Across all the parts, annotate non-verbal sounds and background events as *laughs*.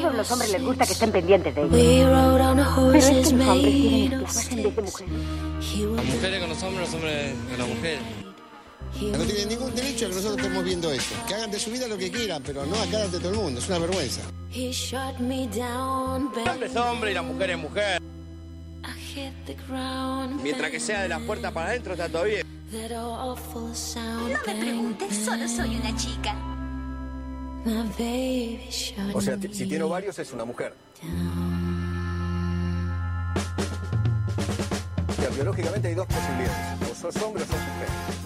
todos los hombres les gusta que estén pendientes de ellos. Pero es que los hombres quieren esclavas en vez de mujeres. Las mujeres con los hombres, los hombres con las mujeres. No tienen ningún derecho a que nosotros estemos viendo esto. Que hagan de su vida lo que quieran, pero no a cara de todo el mundo. Es una vergüenza. El hombre es hombre y la mujer es mujer. Mientras que sea de las puertas para adentro está todo bien. No me preguntes, solo soy una chica. O sea, si tiene ovarios es una mujer. O sea, biológicamente hay dos posibilidades. O sos hombre o sos mujer.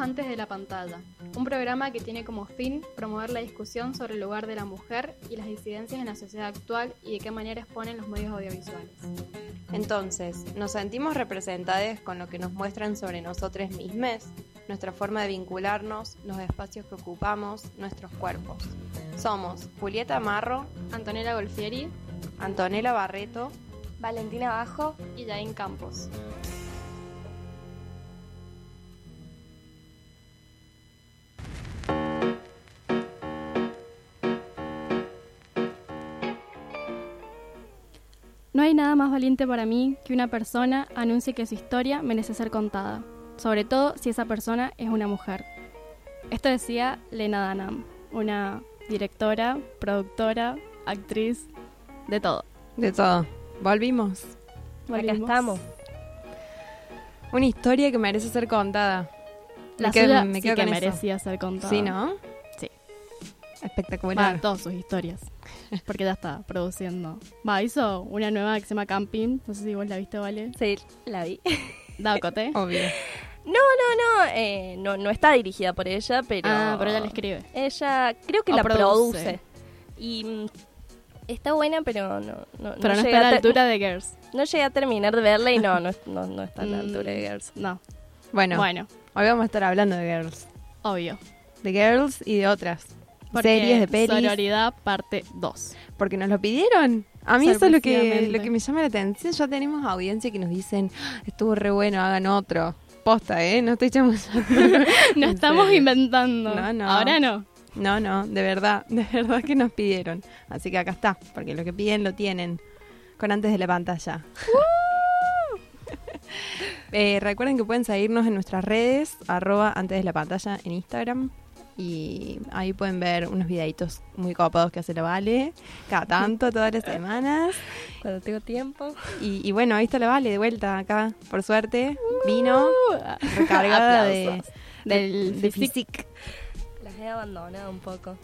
Antes de la Pantalla, un programa que tiene como fin promover la discusión sobre el lugar de la mujer y las disidencias en la sociedad actual y de qué manera exponen los medios audiovisuales. Entonces, nos sentimos representadas con lo que nos muestran sobre nosotros mismos, nuestra forma de vincularnos, los espacios que ocupamos, nuestros cuerpos. Somos Julieta Marro, Antonella Golfieri Antonella Barreto, Valentina Bajo. y Jain Campos. No hay nada más valiente para mí que una persona anuncie que su historia merece ser contada, sobre todo si esa persona es una mujer. Esto decía Lena Dunham, una directora, productora, actriz, de todo. de todo. Volvimos. Acá Volvimos. estamos. Una historia que merece ser contada. La Me quedo- suya me sí quedo que eso. merecía ser contada. Sí, ¿no? Sí. Espectacular. Todas sus historias. *laughs* Porque ya está produciendo. Va, hizo una nueva que se llama Camping. No sé si vos la viste, ¿vale? Sí, la vi. *laughs* Dacote. *laughs* Obvio. No, no, no, eh, no, no está dirigida por ella, pero... Ah, pero ella la escribe. Ella creo que O la produce. produce. Y mm, está buena, pero no, no, Pero no, llegué está a la altura de Girls. No llegué a terminar de verla y no, no, no, no está a la Mm, altura de Girls. No. Bueno, Bueno, hoy vamos a estar hablando de girls. obvio. De girls y de otras. Porque series, de pelis. Sororidad parte 2. Porque nos lo pidieron. A mí eso es lo que, lo que me llama la atención. Ya tenemos audiencia que nos dicen, "Ah, estuvo re bueno, hagan otro. Posta, ¿eh? No estoy chamullando. *laughs* *laughs* No estamos inventando. No, no. Ahora no. No, no, de verdad, *laughs* de verdad que nos pidieron. Así que acá está, porque lo que piden lo tienen. Con antes de la pantalla. Eh, recuerden que pueden seguirnos en nuestras redes, arroba antes de la pantalla en Instagram. Y ahí pueden ver unos videitos muy copados que hace la Vale, cada tanto, todas las semanas. Cuando tengo tiempo. Y, y bueno, ahí está la Vale de vuelta acá, por suerte. Vino recargada de. Del de physique. Las he abandonado un poco.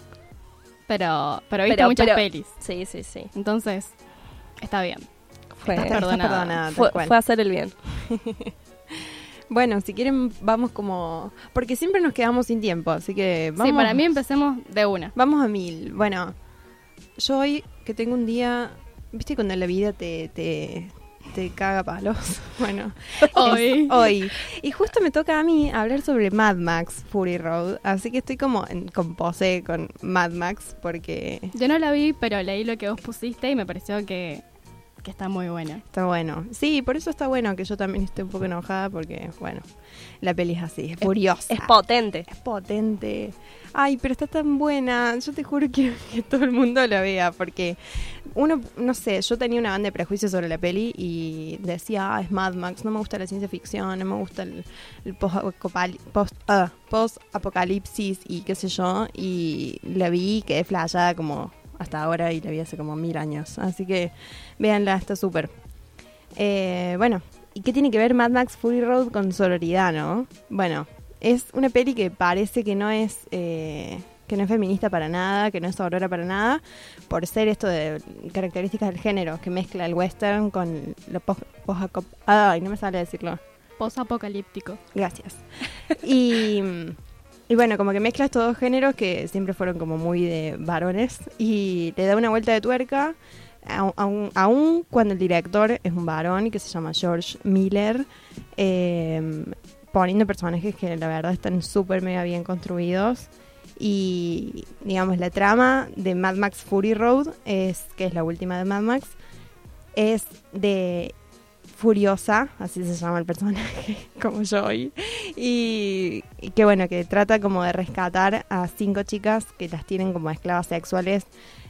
Pero, pero viste Pero- muchas pero- pelis. Sí, sí, sí. Entonces, está bien. Fue, Estás perdonada. perdonada, tal fue, fue a hacer el bien. *laughs* Bueno, si quieren, vamos como. Porque siempre nos quedamos sin tiempo, así que vamos. Sí, para mí empecemos de una. Vamos a mil. Bueno, yo hoy que tengo un día. ¿Viste cuando la vida te, te, te caga palos? *laughs* Bueno, Hoy. hoy. Y justo me toca a mí hablar sobre Mad Max Fury Road. Así que estoy como en, con pose con Mad Max porque Yo no la vi, pero leí lo que vos pusiste y me pareció que, que está muy buena. está bueno. Sí, por eso está bueno que yo también esté un poco enojada porque, bueno, la peli es así, es furiosa. Es potente. Es potente. Ay, pero está tan buena. Yo te juro que, *laughs* que todo el mundo la vea. Porque uno, no sé, yo tenía una banda de prejuicios sobre la peli y decía, ah, es Mad Max, no me gusta la ciencia ficción, no me gusta el, post- ah, post-apocalipsis y qué sé yo. Y la vi quedé flashada como hasta ahora y la vi hace como mil años. Así que véanla, está súper. Eh, bueno, ¿y qué tiene que ver Mad Max Fury Road con sororidad, no? Bueno, es una peli que parece que no es eh, que no es feminista para nada, que no es aurora para nada, por ser esto de características del género, que mezcla el western con lo post, post- ay, no me sale decirlo. Post-apocalíptico. Gracias. Y, y bueno, como que mezcla estos dos géneros que siempre fueron como muy de varones y le da una vuelta de tuerca, aun cuando el director es un varón que se llama George Miller, eh, poniendo personajes que la verdad están súper mega bien construidos. Y digamos, la trama de Mad Max Fury Road, es, que es la última de Mad Max, es de Furiosa, así se llama el personaje, *laughs* como yo hoy. Y, que bueno, que trata como de rescatar a cinco chicas que las tienen como esclavas sexuales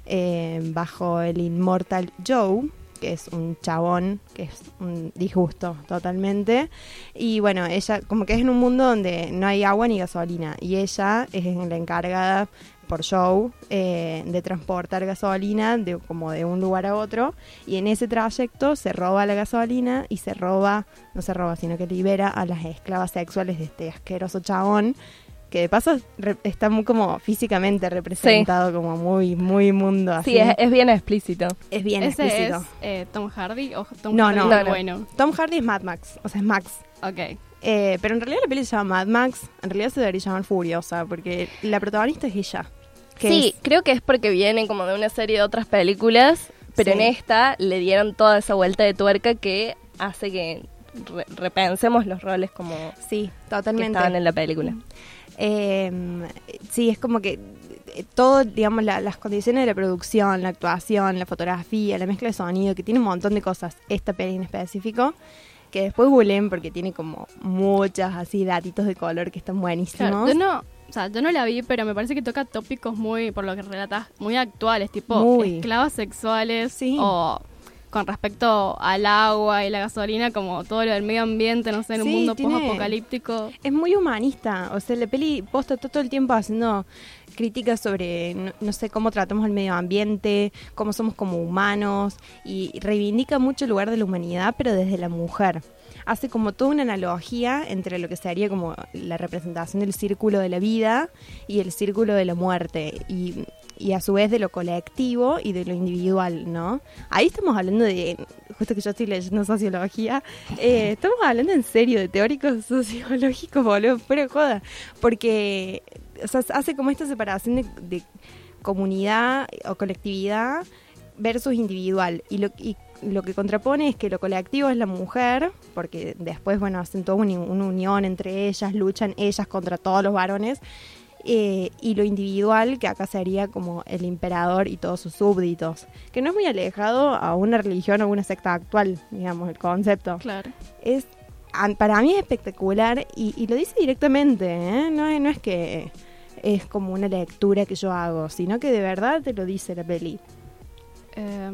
eh, bajo el Immortal Joe, que es un chabón, que es un disgusto totalmente. Y bueno, ella como que es en un mundo donde no hay agua ni gasolina. Y ella es la encargada por show eh, de transportar gasolina de, como de un lugar a otro y en ese trayecto se roba la gasolina y se roba, no se roba, sino que libera a las esclavas sexuales de este asqueroso chabón que de paso está muy como físicamente representado como muy muy mundo así Sí, es, es bien explícito. es bien ¿Ese explícito es eh, Tom Hardy o Tom No, Hardy no. No, no. bueno? Tom Hardy es Mad Max o sea es Max Ok. Eh, pero en realidad la peli se llama Mad Max en realidad se debería llamar Furiosa porque la protagonista es ella Sí, es- creo que es porque viene como de una serie de otras películas, pero Sí. en esta le dieron toda esa vuelta de tuerca que hace que re- repensemos los roles como sí que totalmente estaban en la película. Eh, sí, es como que eh, todo, digamos, la- las condiciones de la producción, la actuación, la fotografía, la mezcla de sonido, que tiene un montón de cosas, esta peli en específico, que después googleen porque tiene como muchas así datitos de color que están buenísimos. Claro, no, o sea, yo no la vi, pero me parece que toca tópicos muy, por lo que relatas, muy actuales, tipo Muy. esclavas sexuales Sí. o con respecto al agua y la gasolina, como todo lo del medio ambiente, no sé, en un mundo post-apocalíptico. Es muy humanista, o sea, la peli posta todo el tiempo haciendo críticas sobre, no, no sé, cómo tratamos el medio ambiente, cómo somos como humanos, y reivindica mucho el lugar de la humanidad, pero desde la mujer. Hace como toda una analogía entre lo que sería como la representación del círculo de la vida y el círculo de la muerte, y, y a su vez de lo colectivo y de lo individual, ¿no? Ahí estamos hablando de, justo que yo estoy leyendo sociología, eh, estamos hablando en serio de teóricos sociológicos, boludo, pero joda, porque o sea, hace como esta separación de, de comunidad o colectividad versus individual. Y lo, y lo que contrapone es que lo colectivo es la mujer, porque después, bueno, hacen toda una, una unión entre ellas, luchan ellas contra todos los varones. Eh, y lo individual, que acá sería como el emperador y todos sus súbditos, que no es muy alejado a una religión o una secta actual, digamos, el concepto Claro. es para mí es espectacular y, y lo dice directamente, ¿eh? no, es- no es que es como una lectura que yo hago, sino que de verdad te lo dice la peli. Eh,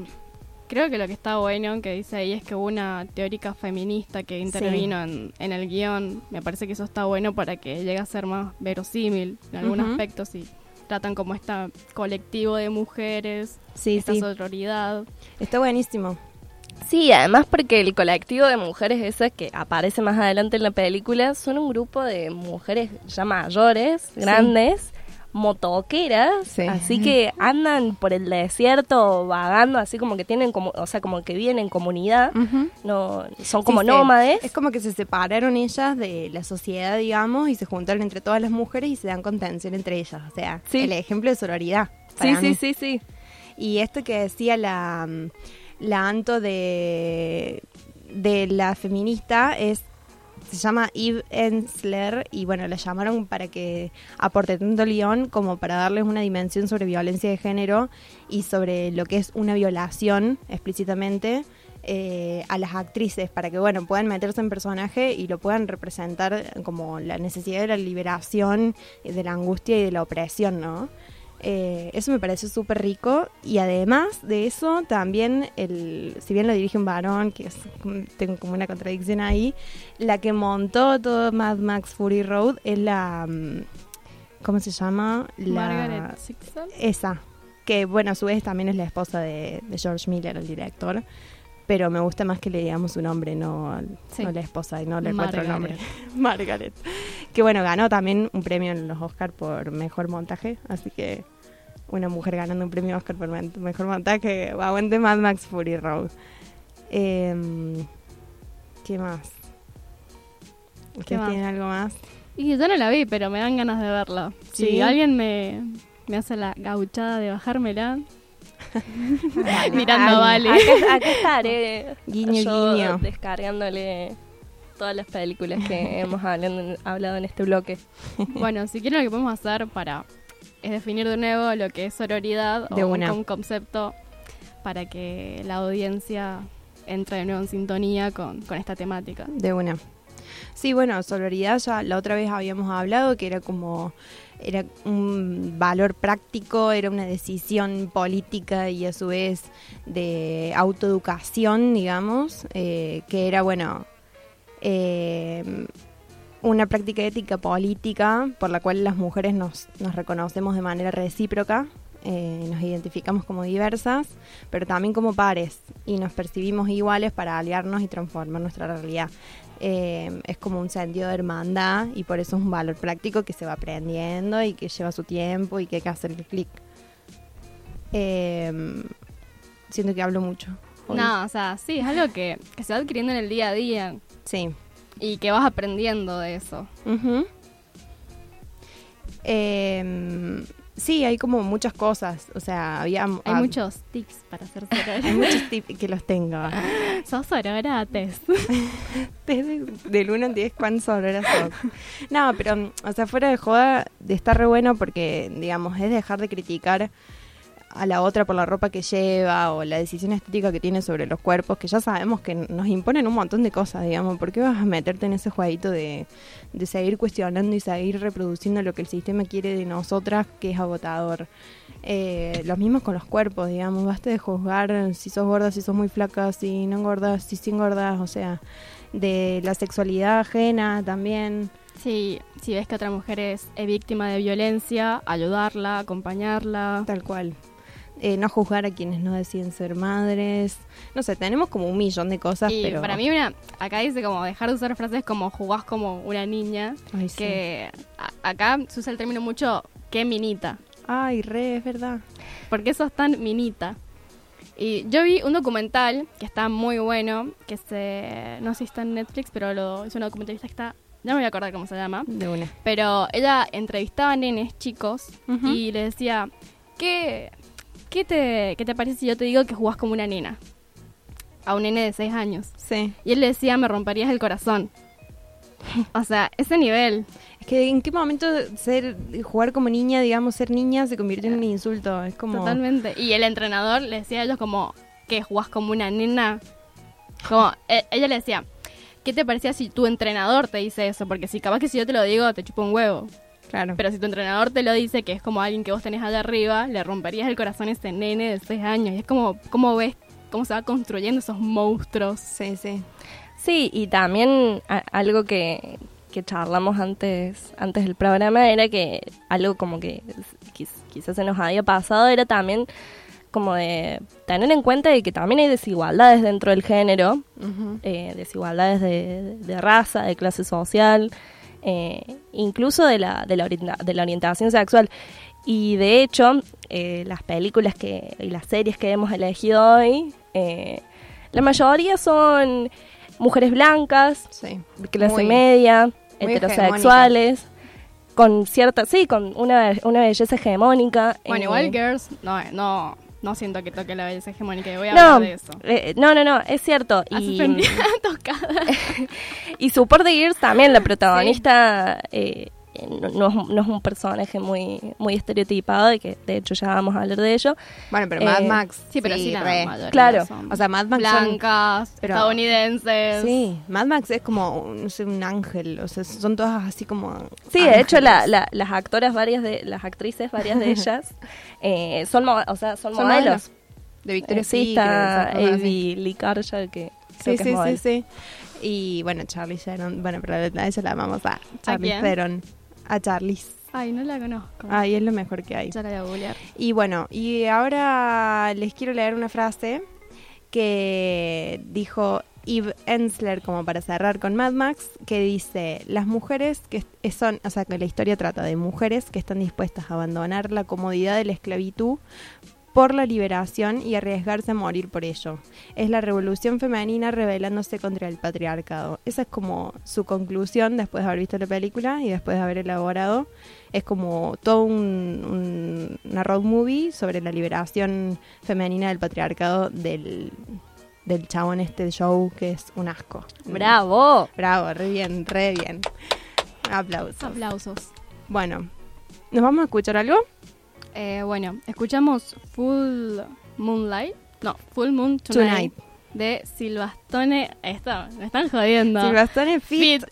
creo que lo que está bueno que dice ahí es que hubo una teórica feminista que intervino en, en el guion. Me parece que eso está bueno para que llegue a ser más verosímil en algún Ujú. aspecto. Si tratan como este colectivo de mujeres, Sí, esta sí, sororidad. está buenísimo. Sí, además porque el colectivo de mujeres esas que aparece más adelante en la película son un grupo de mujeres ya mayores, grandes, motoqueras, Sí. así que andan por el desierto vagando, así como que tienen como, o sea, como que viven en comunidad, no son como Sí, nómades. Es como que se separaron ellas de la sociedad, digamos, y se juntaron entre todas las mujeres y se dan contención entre ellas. O sea, Sí. el ejemplo de sororidad. Sí, sí, sí, sí. Y esto que decía la, la Anto de, de la feminista es se llama Eve Ensler y bueno, la llamaron para que aporte tanto León como para darles una dimensión sobre violencia de género y sobre lo que es una violación explícitamente eh, a las actrices para que bueno puedan meterse en personaje y lo puedan representar como la necesidad de la liberación, eh, de la angustia y de la opresión, ¿no? Eh, eso me parece súper rico y además de eso también, el, si bien lo dirige un varón, que es, tengo como una contradicción ahí, la que montó todo Mad Max Fury Road es la... mm, ¿Cómo se llama? La, Margaret Sixon. Esa, que bueno, a su vez también es la esposa de, de George Miller, el director. Pero me gusta más que le digamos su nombre, no, Sí. no la esposa y no le encuentro el nombre. Margaret. *laughs* Margaret. Que bueno, ganó también un premio en los Oscar por mejor montaje, así que una mujer ganando un premio Oscar por mejor montaje, aguante Mad Max Fury Road. Em, ¿Qué más? ¿Ustedes más? tienen algo más? Y yo no la vi, pero me dan ganas de verla. ¿Sí? Si alguien me, me hace la gauchada de bajármela, *laughs* mirando a Vale. Acá, acá estaré *laughs* Guiño, yo guiño. descargándole todas las películas que *laughs* hemos hablando- hablado en este bloque. Bueno, si quieren lo que podemos hacer para es definir de nuevo lo que es sororidad De o un, una. un concepto para que la audiencia entre de nuevo en sintonía con, con esta temática. De una. Sí, bueno, sororidad ya la otra vez habíamos hablado que era como era un valor práctico, era una decisión política y a su vez de autoeducación, digamos, eh, que era, bueno, eh, una práctica ética política por la cual las mujeres nos, nos reconocemos de manera recíproca, eh, nos identificamos como diversas, pero también como pares y nos percibimos iguales para aliarnos y transformar nuestra realidad. Eh, es como un sentido de hermandad y por eso es un valor práctico que se va aprendiendo y que lleva su tiempo y que hay que hacer el clic. Eh, siento que hablo mucho. hoy. No, o sea, sí, es algo que, que se va adquiriendo en el día a día Sí. y que vas aprendiendo de eso. Em, sí, hay como muchas cosas. O sea, había. Hay hab- muchos tips para hacer *laughs* soror. Hay muchos tips que los tengo. *laughs* Sos sororates. Desde *laughs* del 1 al 10, ¿cuántos horas sos? No, pero, mm, o sea, fuera de joda, de estar re bueno porque, digamos, es dejar de criticar a la otra por la ropa que lleva o la decisión estética que tiene sobre los cuerpos, que ya sabemos que nos imponen un montón de cosas, digamos. ¿Por qué vas a meterte en ese jueguito de, de seguir cuestionando y seguir reproduciendo lo que el sistema quiere de nosotras, que es agotador? Eh, los mismos con los cuerpos, digamos, basta de juzgar si sos gorda, si sos muy flaca, si no engordas, si sí engordas, o sea, de la sexualidad ajena también. Sí, si ves que otra mujer es, es víctima de violencia, ayudarla, acompañarla. Tal cual. Eh, no juzgar a quienes no deciden ser madres. No sé, tenemos como un millón de cosas, Y pero... para mí, una, acá dice como dejar de usar frases como jugás como una niña, Ay, sí. que a- acá se usa el término mucho que minita. Ay, re, es verdad. ¿Por qué sos tan minita? Y yo vi un documental que está muy bueno, que se, no sé si está en Netflix, pero lo, es una documentalista que está, ya me voy a acordar cómo se llama, De una. pero ella entrevistaba a nenes chicos y le decía, ¿qué, qué, te, ¿qué te parece si yo te digo que jugás como una nena? A un nene de 6 años. Sí. Y él le decía, me romperías el corazón. *laughs* o sea, ese nivel. Es que en qué momento ser jugar como niña, digamos, ser niña se convirtió en un insulto. Es como... Totalmente. Y el entrenador le decía a ellos como que jugás como una nena. Como, e- ella le decía, ¿qué te parecía si tu entrenador te dice eso? Porque si capaz que si yo te lo digo, te chupa un huevo. Claro. Pero si tu entrenador te lo dice, que es como alguien que vos tenés allá arriba, le romperías el corazón a ese nene de 6 años. Y es como, ¿cómo ves cómo se va construyendo esos monstruos? Sí, sí. Sí, y también a- algo que, que charlamos antes, antes del programa era que algo como que quiz- quizás se nos había pasado era también como de tener en cuenta de que también hay desigualdades dentro del género, eh, desigualdades de, de raza, de clase social, eh, incluso de la, de, la orienta- de la orientación sexual. Y de hecho, eh, las películas que, y las series que hemos elegido hoy, eh, la mayoría son mujeres blancas, Sí. de clase Muy- media, muy heterosexuales, con cierta, sí, con una, una belleza hegemónica. Bueno, eh, igual Girls, no, no, no siento que toque la belleza hegemónica. y Voy a no, hablar de eso. eh, no, no, no, es cierto. Y, *laughs* tocada. *laughs* y Support the Gears también, la protagonista eh, no, no es, no es un personaje muy, muy estereotipado, y que de hecho ya vamos a hablar de ello. Bueno, pero Eh, Mad Max. Sí, pero sí, la Claro. son O sea, Mad Max son- blancas, pero- estadounidenses. Sí, Mad Max es como, no sé, un ángel. O sea, son todas así como. Sí, de hecho la- la- las actoras, varias de las actrices, varias de *laughs* ellas, eh, son, o sea, son, Son modelos. modelos. De Victoria Eh, sí, está. Avi Lee Carter, que Sí, que es sí, sí, sí. Y bueno, Charlie Theron. Bueno, pero a ella la amamos a Charlie? Theron. A Charlie. Ay, no la conozco. Ay, es lo mejor que hay. Ya la voy a googlear. Y bueno, y ahora les quiero leer una frase que dijo Eve Ensler como para cerrar con Mad Max, que dice, las mujeres que est- son, o sea, que la historia trata de mujeres que están dispuestas a abandonar la comodidad de la esclavitud por la liberación y arriesgarse a morir por ello. Es la revolución femenina rebelándose contra el patriarcado. Esa es como su conclusión después de haber visto la película y después de haber elaborado. Es como todo un, un- una road movie sobre la liberación femenina del patriarcado del, del chabón este show que es un asco. ¡Bravo! Bravo, re bien, re bien. Aplausos. Aplausos. Bueno, ¿nos vamos a escuchar algo? Eh, bueno, escuchamos Full Moonlight. No, Full Moon Tonight. Tonight. De Silvastone. Esto, me están jodiendo. Silvastone Fit,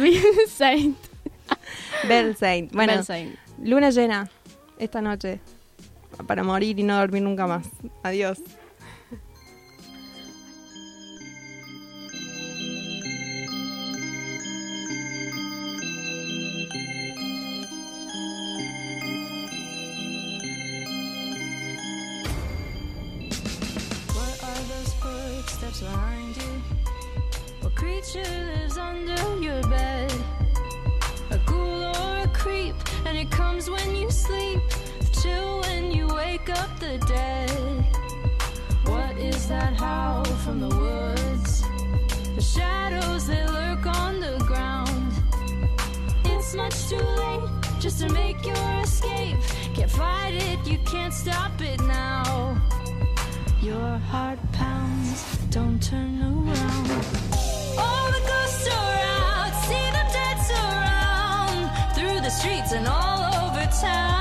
Fit *laughs* Saint. Bell Saint. Bueno, Bell Saint. luna llena esta noche para morir y no dormir nunca más. Adiós. Much too late just to make your escape. Can't fight it, you can't stop it now. Your heart pounds, don't turn around. All the ghosts are out, see them dance around through the streets and all over town.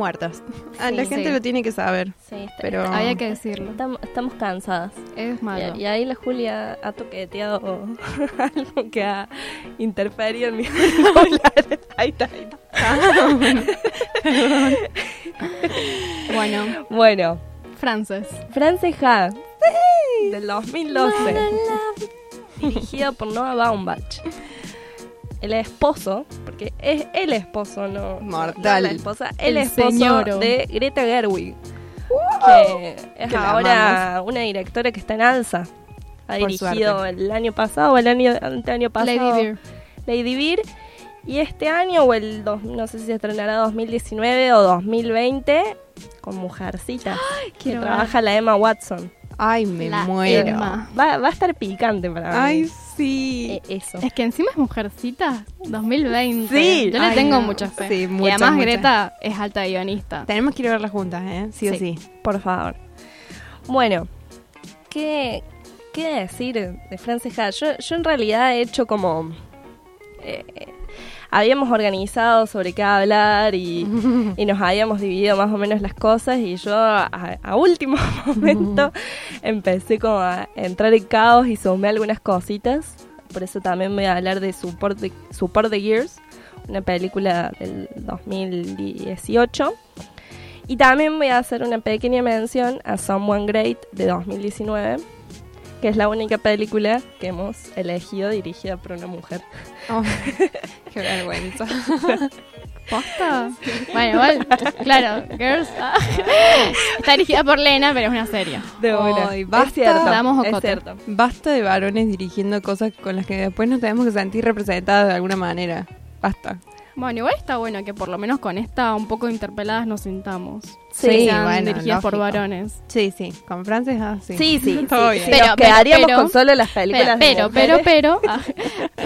Muertos. *laughs* Ah, Sí, la gente sí. lo tiene que saber. Sí, está- Pero Había que decirlo. estamos, estamos cansadas. Es malo. Y, y ahí la Julia ha toqueteado *laughs* algo que ha interferido en mi *laughs* celular. Ahí está, ahí está. Bueno, Bueno, Frances. Frances Ha, del 2012, dirigido por Noah Baumbach. El esposo, porque es el esposo, no, Mortal. no la esposa, el, El esposo señoro. de Greta Gerwig, que es Que la ahora una directora que está en alza. Ha Por dirigido suerte. el año pasado o el año, año pasado Lady Bear. Lady Bear. Y este año, o el dos- no sé si se estrenará 2019 o 2020, con Mujercitas, que quiero ver. trabaja la Emma Watson. Ay, me La muero. Emma. Va, va a estar picante para mí. Ay, sí. Eh, eso. Es que encima es mujercita 2020. Sí. Yo le Ay, tengo no. mucha fe. Sí, y mucha, además mucha. Greta es alta guionista. Tenemos que ir a verla juntas, ¿eh? Sí, o Sí. sí. Por favor. Bueno, ¿qué, qué decir de Frances Ha? Yo, yo en realidad he hecho como... eh, habíamos organizado sobre qué hablar y, *laughs* y nos habíamos dividido más o menos las cosas y yo a, a último *laughs* momento empecé como a entrar en caos y sumé algunas cositas. Por eso también voy a hablar de Support the, Support the Years, una película del 2018. Y también voy a hacer una pequeña mención a Someone Great de 2019, que es la única película que hemos elegido dirigida por una mujer. Oh, *laughs* qué vergüenza. *laughs* ¿Posta? Bueno, igual, claro, Girls ah, *laughs* está dirigida por Lena, pero es una serie. De. Ay, basta. es cierto. Basta de varones dirigiendo cosas con las que después nos tenemos que sentir representadas de alguna manera. Basta. Bueno, igual está bueno que por lo menos con esta un poco interpeladas nos sintamos. Sí, Que sean bueno, dirigidas por varones. Sí, sí. Con Frances, ah, sí. Sí, sí, Todo *laughs* sí. bien. Si Pero- nos pero- quedaríamos pero- con solo las películas Pero, de pero, pero, pero, *laughs* ah,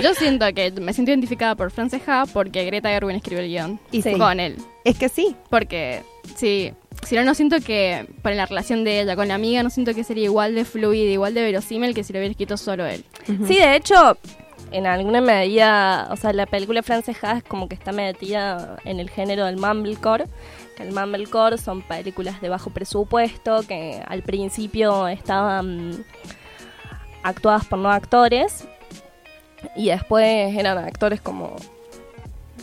yo siento que me siento identificada por Frances Ha porque Greta Gerwig escribió el guion Y sí. con él. Es que sí. Porque, sí, si no, no siento que, por la relación de ella con la amiga, no siento que sería igual de fluida, igual de verosímil que si lo hubiera escrito solo él. Sí, de hecho, en alguna medida, o sea, la película francesa es como que está metida en el género del mumblecore, que el mumblecore son películas de bajo presupuesto que al principio estaban actuadas por no actores y después eran actores como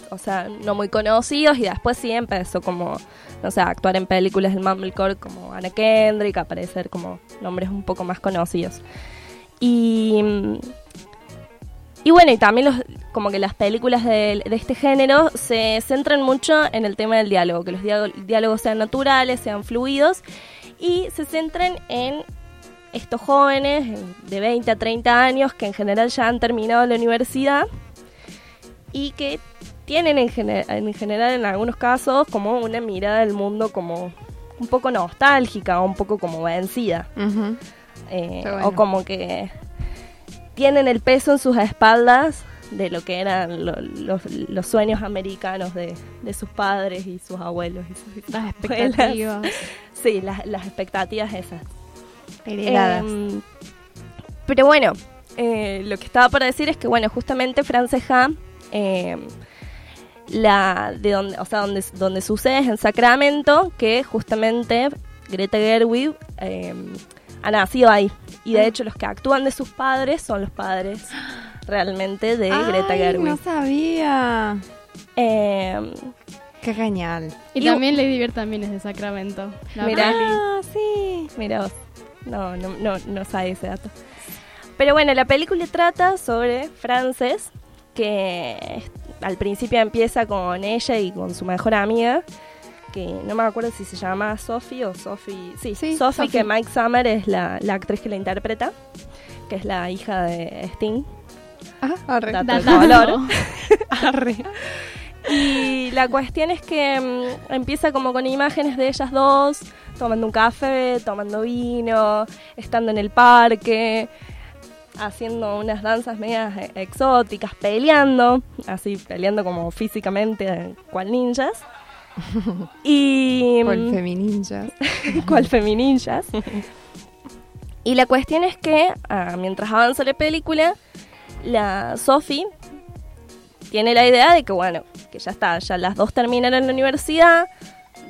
o sea, no muy conocidos y después sí empezó como, no sé, actuar en películas del mumblecore como Anna Kendrick, a aparecer como nombres un poco más conocidos. Y y bueno, y también los, como que las películas de, de este género se centran mucho en el tema del diálogo, que los diálogo- diálogos sean naturales, sean fluidos, y se centran en estos jóvenes de 20 a 30 años que en general ya han terminado la universidad y que tienen en, gene- en general en algunos casos como una mirada del mundo como un poco nostálgica o un poco como vencida. Eh, bueno. O como que tienen el peso en sus espaldas de lo que eran lo- los, los sueños americanos de, de sus padres y sus abuelos y sus Las abuelas. expectativas. *laughs* Sí, las, las expectativas esas. Heredadas. Em, pero bueno, eh, lo que estaba por decir es que, bueno, justamente Frances Ha, em, la de donde, o sea, donde, donde sucede es en Sacramento, que justamente Greta Gerwig em, ha nacido ahí. Y de hecho los que actúan de sus padres son los padres realmente de Greta Ay, Gerwig. no sabía. Em, Qué genial. Y Y- también Lady Bird también es de Sacramento. La Mirá. peli. Ah, sí. Mira vos. No, no, no, no sabe ese dato. Pero bueno, la película trata sobre Frances, que al principio empieza con ella y con su mejor amiga, que no me acuerdo si se llama Sophie o Sophie. Sí, Sí, Sophie, Sophie. que Mike Summer es la, la actriz que la interpreta, que es la hija de Sting. Ah, arre. Dato de Datazo. color. *laughs* Arre. Y la cuestión es que mm, empieza como con imágenes de ellas dos, tomando un café, tomando vino, estando en el parque, haciendo unas danzas medias eh, exóticas, peleando, así peleando como físicamente, cual ninjas. *laughs* Y mm, femininja. *laughs* cual femininjas. *laughs* Y la cuestión es que, ah, mientras avanza la película, la Sophie tiene la idea de que, bueno, que ya está, ya las dos terminaron la universidad,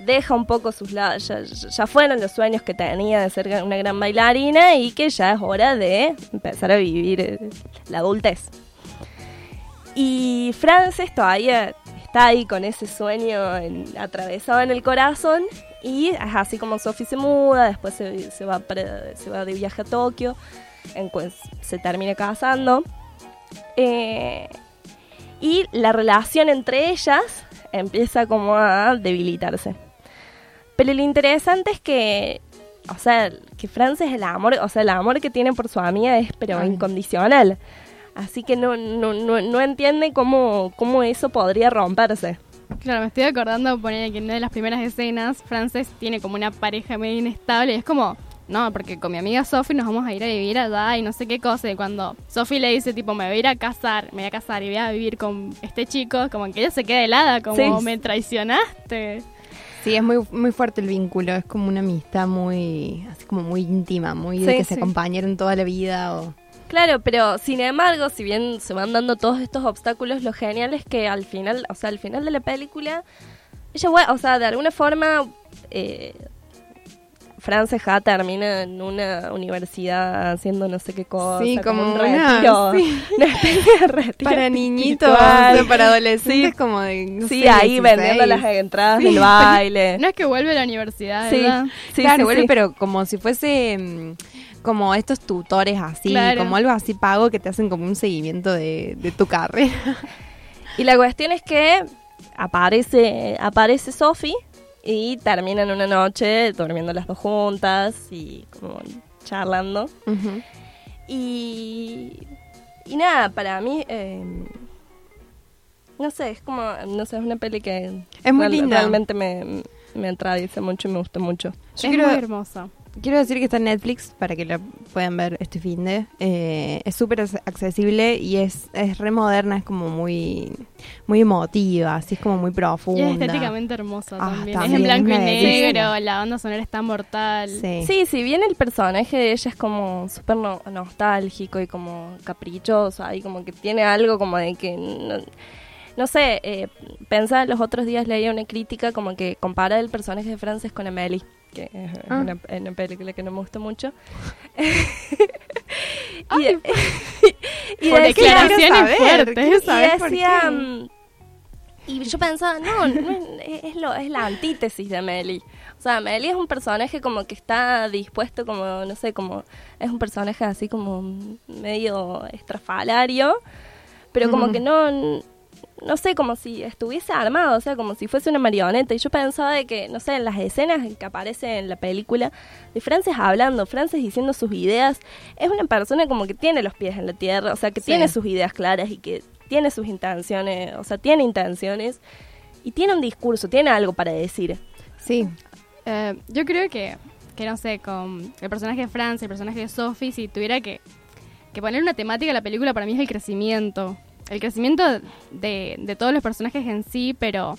deja un poco sus lados, ya, ya fueron los sueños que tenía de ser una gran bailarina y que ya es hora de empezar a vivir eh, la adultez. Y Frances todavía está ahí con ese sueño en- atravesado en el corazón y es así como Sophie se muda, después se, se va, para- se va de viaje a Tokio, en cual se termina casando. Eh, y la relación entre ellas empieza como a debilitarse. Pero lo interesante es que, o sea, que Frances el amor, o sea, el amor que tiene por su amiga es pero Ay. incondicional. Así que no, no, no, no entiende cómo, cómo eso podría romperse. Claro, me estoy acordando poner que en una de las primeras escenas, Frances tiene como una pareja medio inestable y es como, no, porque con mi amiga Sophie nos vamos a ir a vivir allá y no sé qué cosa. Y cuando Sophie le dice, tipo, me voy a ir a casar, me voy a casar y voy a vivir con este chico, como que ella se queda helada, como Sí. me traicionaste. Sí, es muy, muy fuerte el vínculo, es como una amistad muy, así como muy íntima, muy de Sí, que se sí. acompañaron toda la vida o... Claro, pero sin embargo, si bien se van dando todos estos obstáculos, lo genial es que al final, o sea, al final de la película, ella, bueno, o sea, de alguna forma, eh, Frances Ha termina en una universidad haciendo no sé qué cosa. Sí, como un una- retiro, *laughs* sí. una especie de retiro Para niñitos, espiritual. o sea, para adolescentes Sí. como de... no Sí, sé, ahí 16. vendiendo las entradas Sí. del *laughs* baile. No es que vuelve a la universidad, ¿verdad? sí, claro, sí, vuelve, sí. pero como si fuese mm, como estos tutores así, Claro. como algo así pago que te hacen como un seguimiento de, de tu carrera. *laughs* Y la cuestión es que aparece, aparece Sophie y terminan una noche durmiendo las dos juntas y como charlando. Y, y nada, para mí, eh, no sé, es como, no sé, es una peli que Es muy linda. realmente me, me atraviesa mucho y me gusta mucho. Yo es muy hermosa. Quiero decir que está en Netflix para que la puedan ver este fin de. Eh, es súper ac- accesible y es, es re moderna, es como muy, muy emotiva, así es como muy Y profunda. es estéticamente hermosa Ah, también. también, Es en blanco y negro, la banda sonora está mortal. Sí. Sí, si bien el personaje de ella es como súper no- nostálgico y como caprichoso, ahí como que tiene algo como de que... No, no sé, eh, pensaba los otros días leía una crítica como que compara el personaje de Frances con Amelie, que es Ah. una, una película que no me gusta mucho. *laughs* y, *laughs* y Por decía- fuertes. y decía, y yo pensaba, no, no es, lo, es la antítesis de Amelie. O sea, Amelie es un personaje como que está dispuesto como, no sé, como es un personaje así como medio estrafalario, pero como que no, no sé, como si estuviese armado, o sea, como si fuese una marioneta. Y yo pensaba de que, no sé, en las escenas que aparece en la película, de Frances hablando, Frances diciendo sus ideas, es una persona como que tiene los pies en la tierra, o sea, que Sí. tiene sus ideas claras y que tiene sus intenciones, o sea, tiene intenciones y tiene un discurso, tiene algo para decir. Sí, Eh, yo creo que, que, no sé, con el personaje de Francia, el personaje de Sophie, si tuviera que, que poner una temática a la película, para mí es el crecimiento. El crecimiento de, de todos los personajes en sí, pero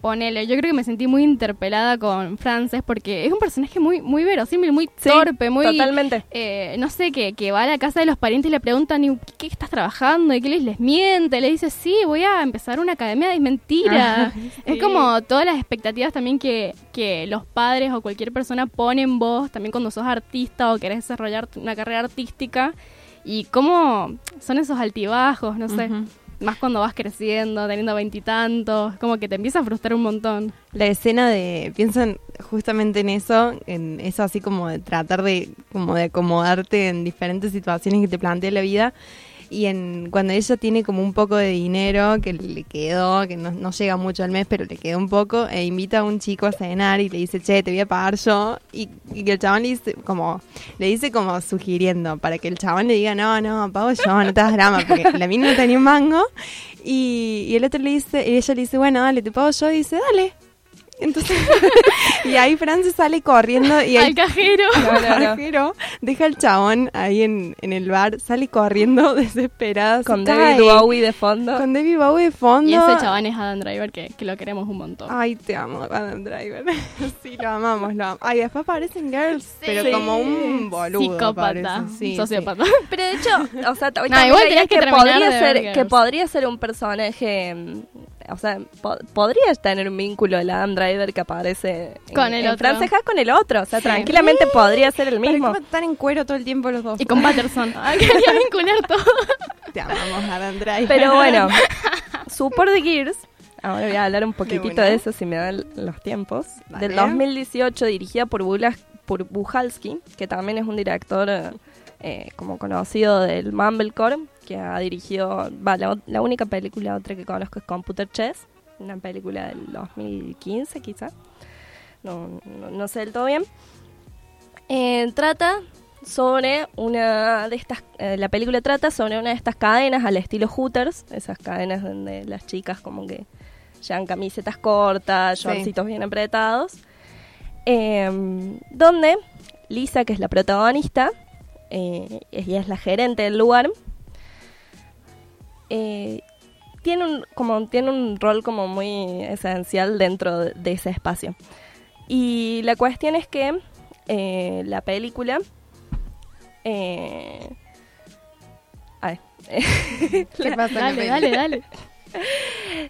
ponele, yo creo que me sentí muy interpelada con Frances porque es un personaje muy muy verosímil, muy Sí, torpe, muy... Totalmente. eh, no sé, que, que va a la casa de los parientes y le preguntan, ¿y qué estás trabajando? ¿Y qué les, les miente? Le dice, sí, voy a empezar una academia, es mentira. *laughs* Es como todas las expectativas también que, que los padres o cualquier persona pone en vos, también cuando sos artista o querés desarrollar una carrera artística. Y cómo son esos altibajos, no sé. Más cuando vas creciendo, teniendo veintitantos, como que te empieza a frustrar un montón. La escena de, piensan justamente en eso, en eso así como de tratar de, como de acomodarte en diferentes situaciones que te plantea la vida. Y en cuando ella tiene como un poco de dinero que le quedó, que no, no llega mucho al mes, pero le quedó un poco, e invita a un chico a cenar y le dice, che, te voy a pagar yo. Y, y el chabón le dice como, le dice como sugiriendo, para que el chabón le diga, no, no, pago yo, no te das drama, porque la mina no tenía un mango. Y, y el otro le dice, y ella le dice, bueno, dale, te pago yo, y dice, dale. Entonces, *laughs* y ahí Francis sale corriendo y Al el cajero. *laughs* cajero deja al chabón ahí en, en el bar, sale corriendo *laughs* desesperada. Con David. Bowie de fondo. Con David Bowie de fondo. Y ese chabón es Adam Driver, que, que lo queremos un montón. Ay, te amo, Adam Driver. sí, lo amamos, lo amamos. Ay, después aparecen Girls, pero Sí. como un boludo. Psicópata. Sí, sociópata. Pero de hecho, o sea, igual que que, podría ser que podría ser un personaje, mm, o sea, po- podría tener un vínculo el Adam Driver que aparece en- Con el en otro. Ha con el otro, o sea, Sí. tranquilamente podría ser el mismo. están en cuero todo el tiempo los dos. Y con Patterson. *laughs* Ay, quería vincular todo. *laughs* Te amamos, Adam Driver. Pero bueno, *laughs* Support the Gears. Ahora voy a hablar un poquitito de eso si me dan los tiempos. Dale. Del 2018, dirigida por, Bulas, por Bujalski, que también es un director eh, eh, como conocido del Mumblecore, que ha dirigido, va, la, la única película otra que conozco es Computer Chess, una película del 2015 quizá. No, no, no sé del todo bien. Eh, trata sobre una de estas, eh, la película trata sobre una de estas cadenas al estilo Hooters, esas cadenas donde las chicas como que llevan camisetas cortas, shortcitos bien apretados. Em, donde Lisa, que es la protagonista, eh, ella es la gerente del lugar, eh, tiene un, como, tiene un rol como muy esencial dentro de, de ese espacio. Y la cuestión es que eh, la película... Eh, ay. *laughs* ¿Qué pasa Dale, dale, dale.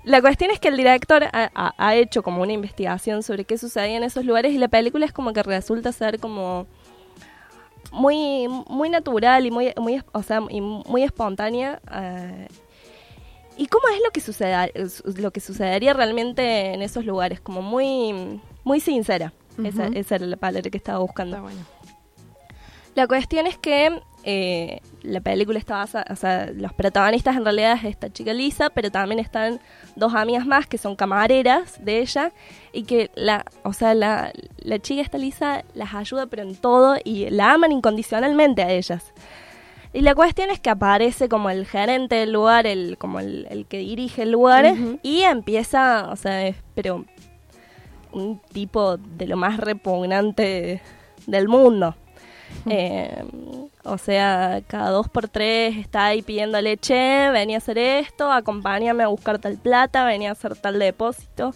La cuestión es que el director ha, ha- ha hecho como una investigación sobre qué sucedía en esos lugares y la película es como que resulta ser como muy muy natural y muy muy o sea y muy espontánea eh, y cómo es lo que suceda lo que sucedería realmente en esos lugares como muy muy sincera esa, esa era la palabra que estaba buscando Está bueno. la cuestión es que eh, la película está basada, o sea, los protagonistas en realidad es esta chica Lisa, pero también están dos amigas más que son camareras de ella y que la, o sea, la, la chica esta Lisa las ayuda pero en todo y la aman incondicionalmente a ellas. Y la cuestión es que aparece como el gerente del lugar, el, como el, el que dirige el lugar, y empieza, o sea, es- pero un tipo de lo más repugnante del mundo. Eh, o sea, cada dos por tres está ahí pidiéndole, che, venía a hacer esto, acompáñame a buscar tal plata, venía a hacer tal depósito.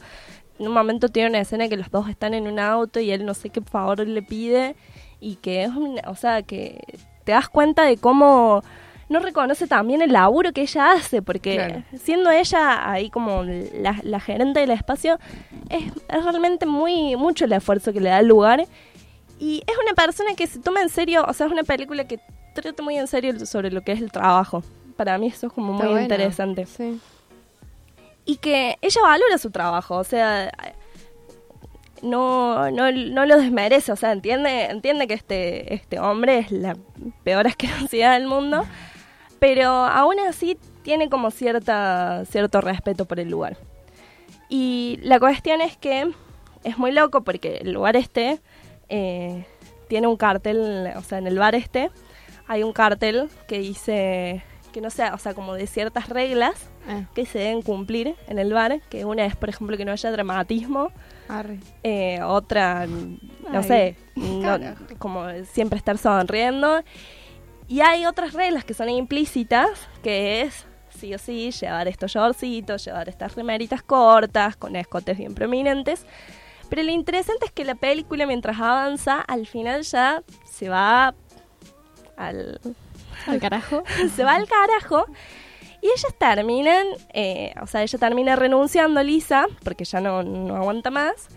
En un momento tiene una escena que los dos están en un auto y él no sé qué favor le pide y que es, una- o sea, que te das cuenta de cómo no reconoce también el laburo que ella hace, porque Claro. siendo ella ahí como la, la gerente del espacio, es, es realmente muy mucho el esfuerzo que le da al lugar y es una persona que se toma en serio, o sea, es una película que trata muy en serio sobre lo que es el trabajo. Para mí eso es como Está muy interesante. Sí. Y que ella valora su trabajo, o sea, no, no, no lo desmerece, o sea, entiende, entiende que este, este hombre es la peor asquerosidad del mundo, pero aún así tiene como cierta, cierto respeto por el lugar. Y la cuestión es que es muy loco porque el lugar este eh, tiene un cartel, o sea, en el bar este hay un cartel que dice que no sea, o sea, como de ciertas reglas Eh, que se deben cumplir en el bar, que una es, por ejemplo, que no haya dramatismo, eh, otra, no Ay, sé, no- como siempre estar sonriendo. Y hay otras reglas que son implícitas, que es, sí o sí, llevar estos shortcitos, llevar estas remeritas cortas, con escotes bien prominentes. Pero lo interesante es que la película, mientras avanza, al final ya se va al, Al carajo. *laughs* se va al carajo. Y ellas terminan, eh, o sea, ella termina renunciando, Lisa, porque ya no, no aguanta más.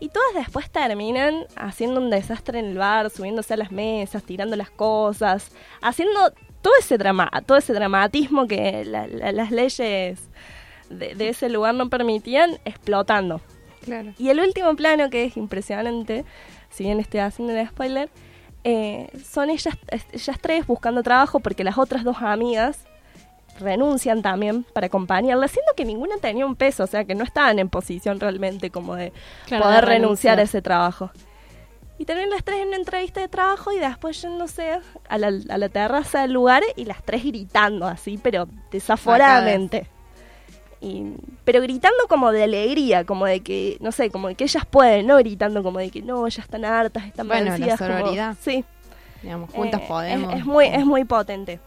Y todas después terminan haciendo un desastre en el bar, subiéndose a las mesas, tirando las cosas, haciendo todo ese drama, todo ese dramatismo que la- la- las leyes de, de ese lugar no permitían, explotando. Claro. Y el último plano, que es impresionante, si bien estoy haciendo un spoiler, eh, son ellas, ellas tres buscando trabajo porque las otras dos amigas renuncian también para acompañarla, siendo que ninguna tenía un peso, o sea que no estaban en posición realmente como de Claro, poder de renunciar a ese trabajo. Y terminan las tres en una entrevista de trabajo y después yéndose a la, a la terraza del lugar y las tres gritando así, pero desaforadamente. Y, pero gritando como de alegría, como de que, no sé, como de que ellas pueden, no gritando como de que no, ya están hartas, están Bueno, la vencidas, como- sororidad. sí, Digamos, juntas eh, podemos. Es, es muy, es muy potente.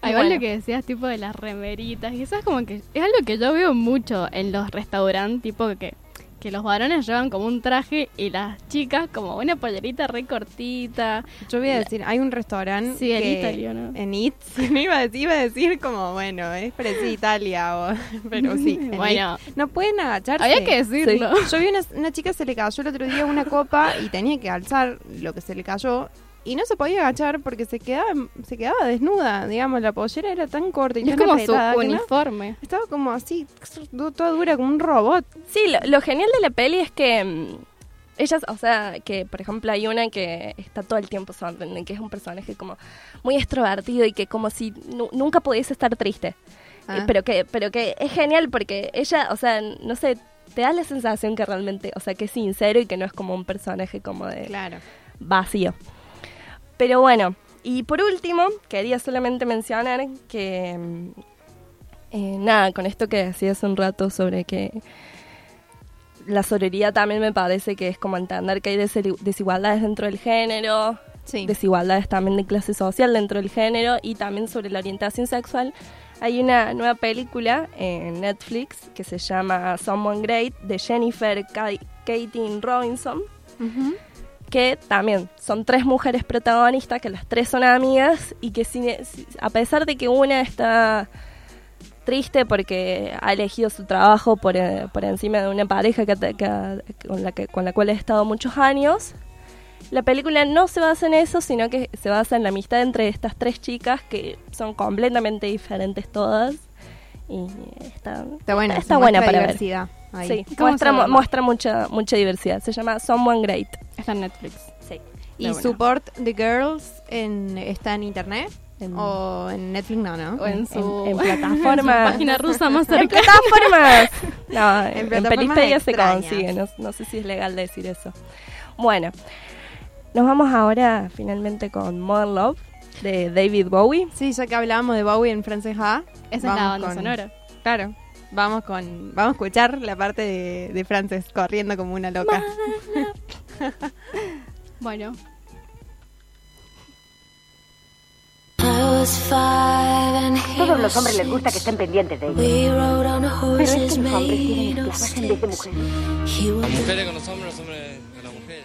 Ah, Y Igual bueno. lo que decías, tipo de las remeritas, y eso es como que es algo que yo veo mucho en los restaurantes, tipo que, que los varones llevan como un traje y las chicas como una pollerita re cortita. Yo voy a decir, hay un restaurante Sí, en Italia, ¿no? En Itz, *laughs* me iba a decir, iba a decir como, bueno, es parecido a Italia, o, *laughs* pero sí. en Bueno. No pueden agacharse. Había que decirlo. Yo vi una, una chica se le cayó el otro día una copa y tenía que alzar lo que se le cayó y no se podía agachar porque se quedaba se quedaba desnuda, digamos, la pollera era tan corta y Y es tan como su no- uniforme. estaba como así, toda dura como un robot. Sí, lo, lo genial de la peli es que mm, ellas, o sea, que por ejemplo hay una que está todo el tiempo sonriendo, que es un personaje como muy extrovertido y que como si nu- nunca pudiese estar triste. Ah. Eh, pero que pero que es genial porque ella, o sea, no sé, te da la sensación que realmente, o sea, que es sincero y que no es como un personaje como de Claro. vacío. Pero bueno, y por último, quería solamente mencionar que mm, Eh, nada, con esto que decía hace un rato sobre que la sororidad también me parece que es como entender que hay desi- desigualdades dentro del género, Sí. desigualdades también de clase social dentro del género y también sobre la orientación sexual. Hay una nueva película en Netflix que se llama Someone Great de Jennifer Ka- Katie Robinson, Ujú. Que también son tres mujeres protagonistas, que las tres son amigas y que a pesar de que una está triste porque ha elegido su trabajo por, eh, por encima de una pareja que- con, la que, con la cual ha estado muchos años, la película no se basa en eso, sino que se basa en la amistad entre estas tres chicas que son completamente diferentes todas. Y está, Está bueno, está buena para ver. diversidad ahí. Sí, ¿Cómo muestra, muestra mucha, mucha diversidad. Se llama Someone Great. Está en Netflix. Sí. ¿Y buena. Support the Girls en, está en internet? En- ¿O en Netflix? No, ¿no? O en su, *laughs* *laughs* en, en plataformas. página rusa más en cercana. plataformas. No, en, En en plataformas se consigue. No, no sé si es legal decir eso. Bueno, nos vamos ahora finalmente con Modern Love de David Bowie. Sí, ya que hablábamos de Bowie en Frances Ha. Esa es la banda con- sonora. Claro. Vamos con vamos a escuchar la parte de, de Frances corriendo como una loca. *laughs* Bueno, Todos los hombres les gusta que estén pendientes de ellos. Pero es que los hombres quieren esclavas en vez de mujeres. Las mujeres con los hombres, los hombres con las mujeres.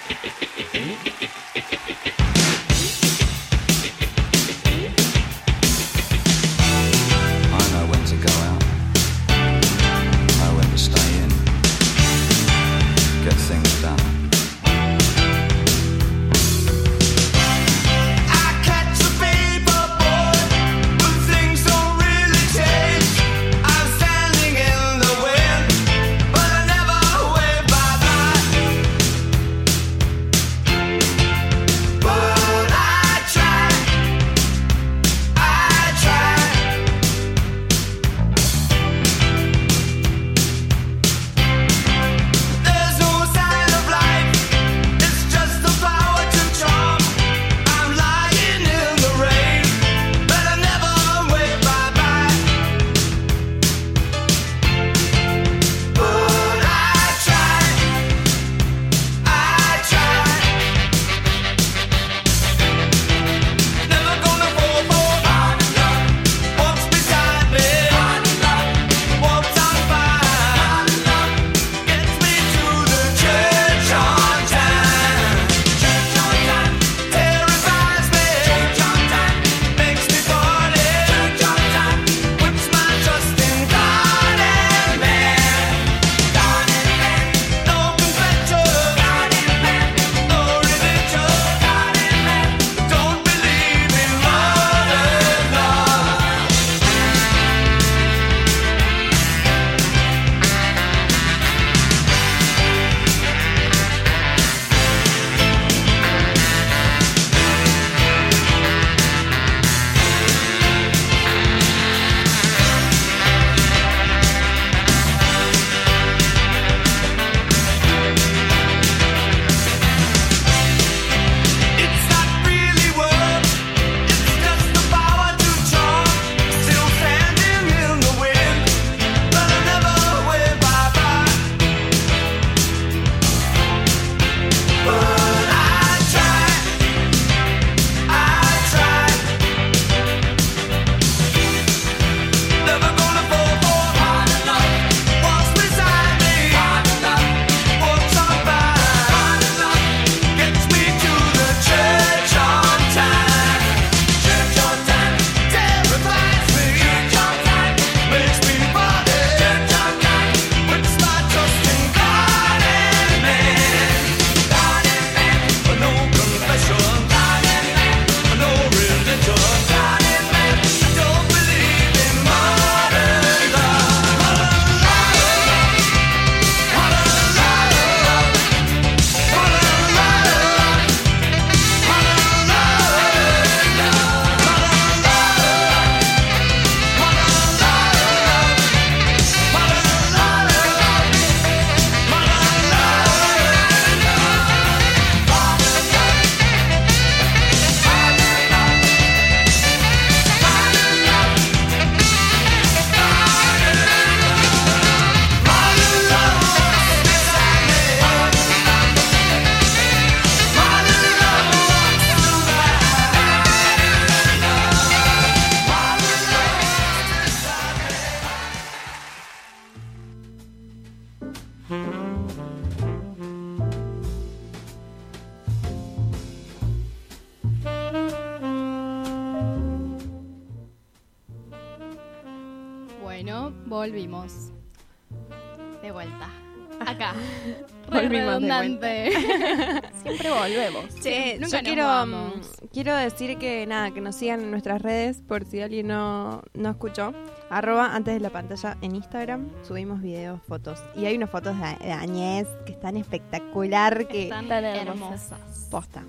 quiero decir que nada, que nos sigan en nuestras redes por si alguien no, no escuchó. Arroba antes de la pantalla en Instagram. Subimos videos, fotos. Y hay unas fotos de, de Añez que están espectacular. Que Están Tan hermosas. hermosas. posta.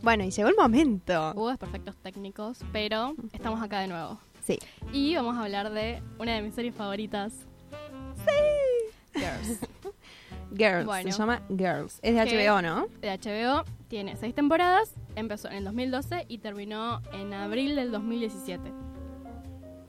Bueno, y llegó el momento. Hubo desperfectos técnicos, pero estamos acá de nuevo. Sí. Y vamos a hablar de una de mis series favoritas. Sí. Girls. Girls. Bueno. Se llama Girls. Es de HBO, ¿no? De HBO. Tiene seis temporadas. Empezó en el 2012 y terminó en abril del 2017.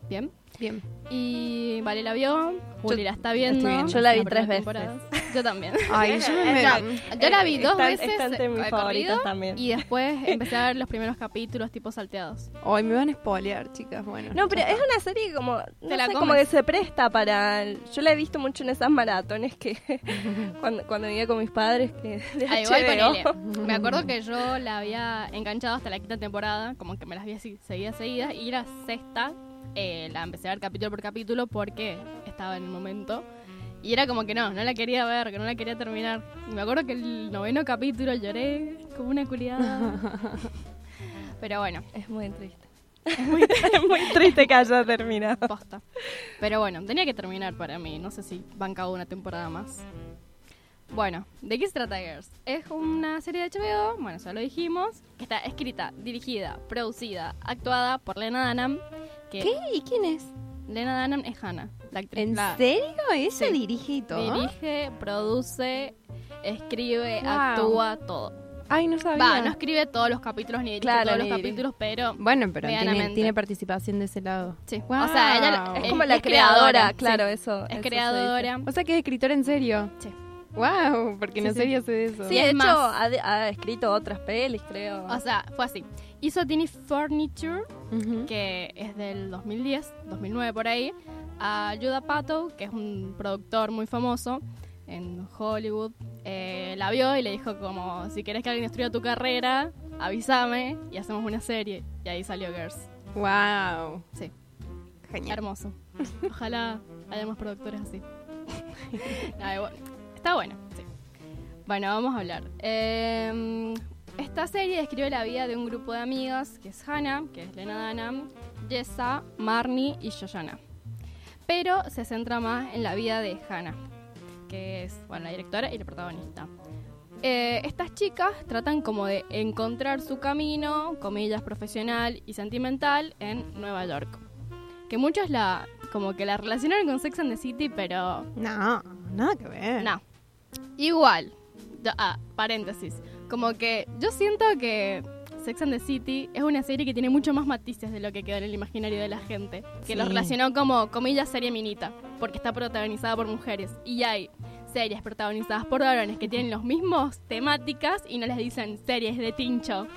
Bien. Bien. Y Vale la vio. Juli la está viendo. viendo. Yo la vi tres veces. temporada. *laughs* Yo también. Ay, yo me... Yo la vi dos Están- veces están mis favoritas corrido, también. y después *laughs* empecé a ver los primeros capítulos tipo salteados. Ay, me van a spoilear, chicas. Bueno. No, pero es una serie que como, no Te la sé, como que se presta para... Yo la he visto mucho en esas maratones que *laughs* cuando, cuando vivía con mis padres que de Ah, igual. Me acuerdo que yo la había enganchado hasta la quinta temporada, como que me las vi así seguidas, seguidas, y la sexta eh, la empecé a ver capítulo por capítulo porque estaba en el momento. Y era como que no, no la quería ver, que no la quería terminar. Y me acuerdo que el noveno capítulo lloré como una culiada. *laughs* Pero bueno, Es muy triste. *laughs* Es muy, triste que haya terminado. posta. Pero bueno, tenía que terminar para mí. No sé si van cada una temporada más. Bueno, ¿de qué se trata Girls? Es una serie de HBO, bueno, ya lo dijimos, que está escrita, dirigida, producida, actuada por Lena Dunham. Que ¿Qué? ¿Y quién es? Lena Dunham es Hannah, la actriz. ¿En la- serio? ¿Ella Sí. dirige y todo? Dirige, produce, escribe, Wow. actúa, todo. Ay, no sabía. Va, no escribe todos los capítulos ni dirige Claro, todos ni los dirige. capítulos, pero Bueno, pero tiene, tiene participación de ese lado. sí. Wow. O sea, ella Es es como la es creadora, claro, eso. Es eso creadora. O sea que es escritora en serio. Sí. Wow, porque Sí, en sí. serio hace eso. Sí, de es hecho, más- ha, de- ha escrito otras pelis, creo. O sea, fue así. Hizo Tiny Furniture, que es del 2010, 2009 por ahí, a Judah Pato, que es un productor muy famoso en Hollywood. Eh, la vio y le dijo como, si querés que alguien destruya tu carrera, avísame y hacemos una serie. Y ahí salió Girls. Wow. Sí, Genial. hermoso. Ojalá haya más productores así. *laughs* No, igual- está bueno, sí. Bueno, vamos a hablar. Eh, esta serie describe la vida de un grupo de amigas, que es Hannah, que es Lena Dunham, Jessa, Marnie y Shoshana. Pero se centra más en la vida de Hannah, que es bueno, la directora y la protagonista. Eh, estas chicas tratan como de encontrar su camino, comillas, profesional y sentimental en Nueva York. Que muchos la como que la relacionaron con Sex and the City, pero No, nada que ver. no. Igual. Ah, paréntesis. Como que yo siento que Sex and the City es una serie que tiene mucho más matices de lo que queda en el imaginario de la gente. Que lo Sí. relacionó como, comillas, serie minita. Porque está protagonizada por mujeres. Y hay series protagonizadas por varones que tienen los mismos temáticas y no les dicen series de tincho.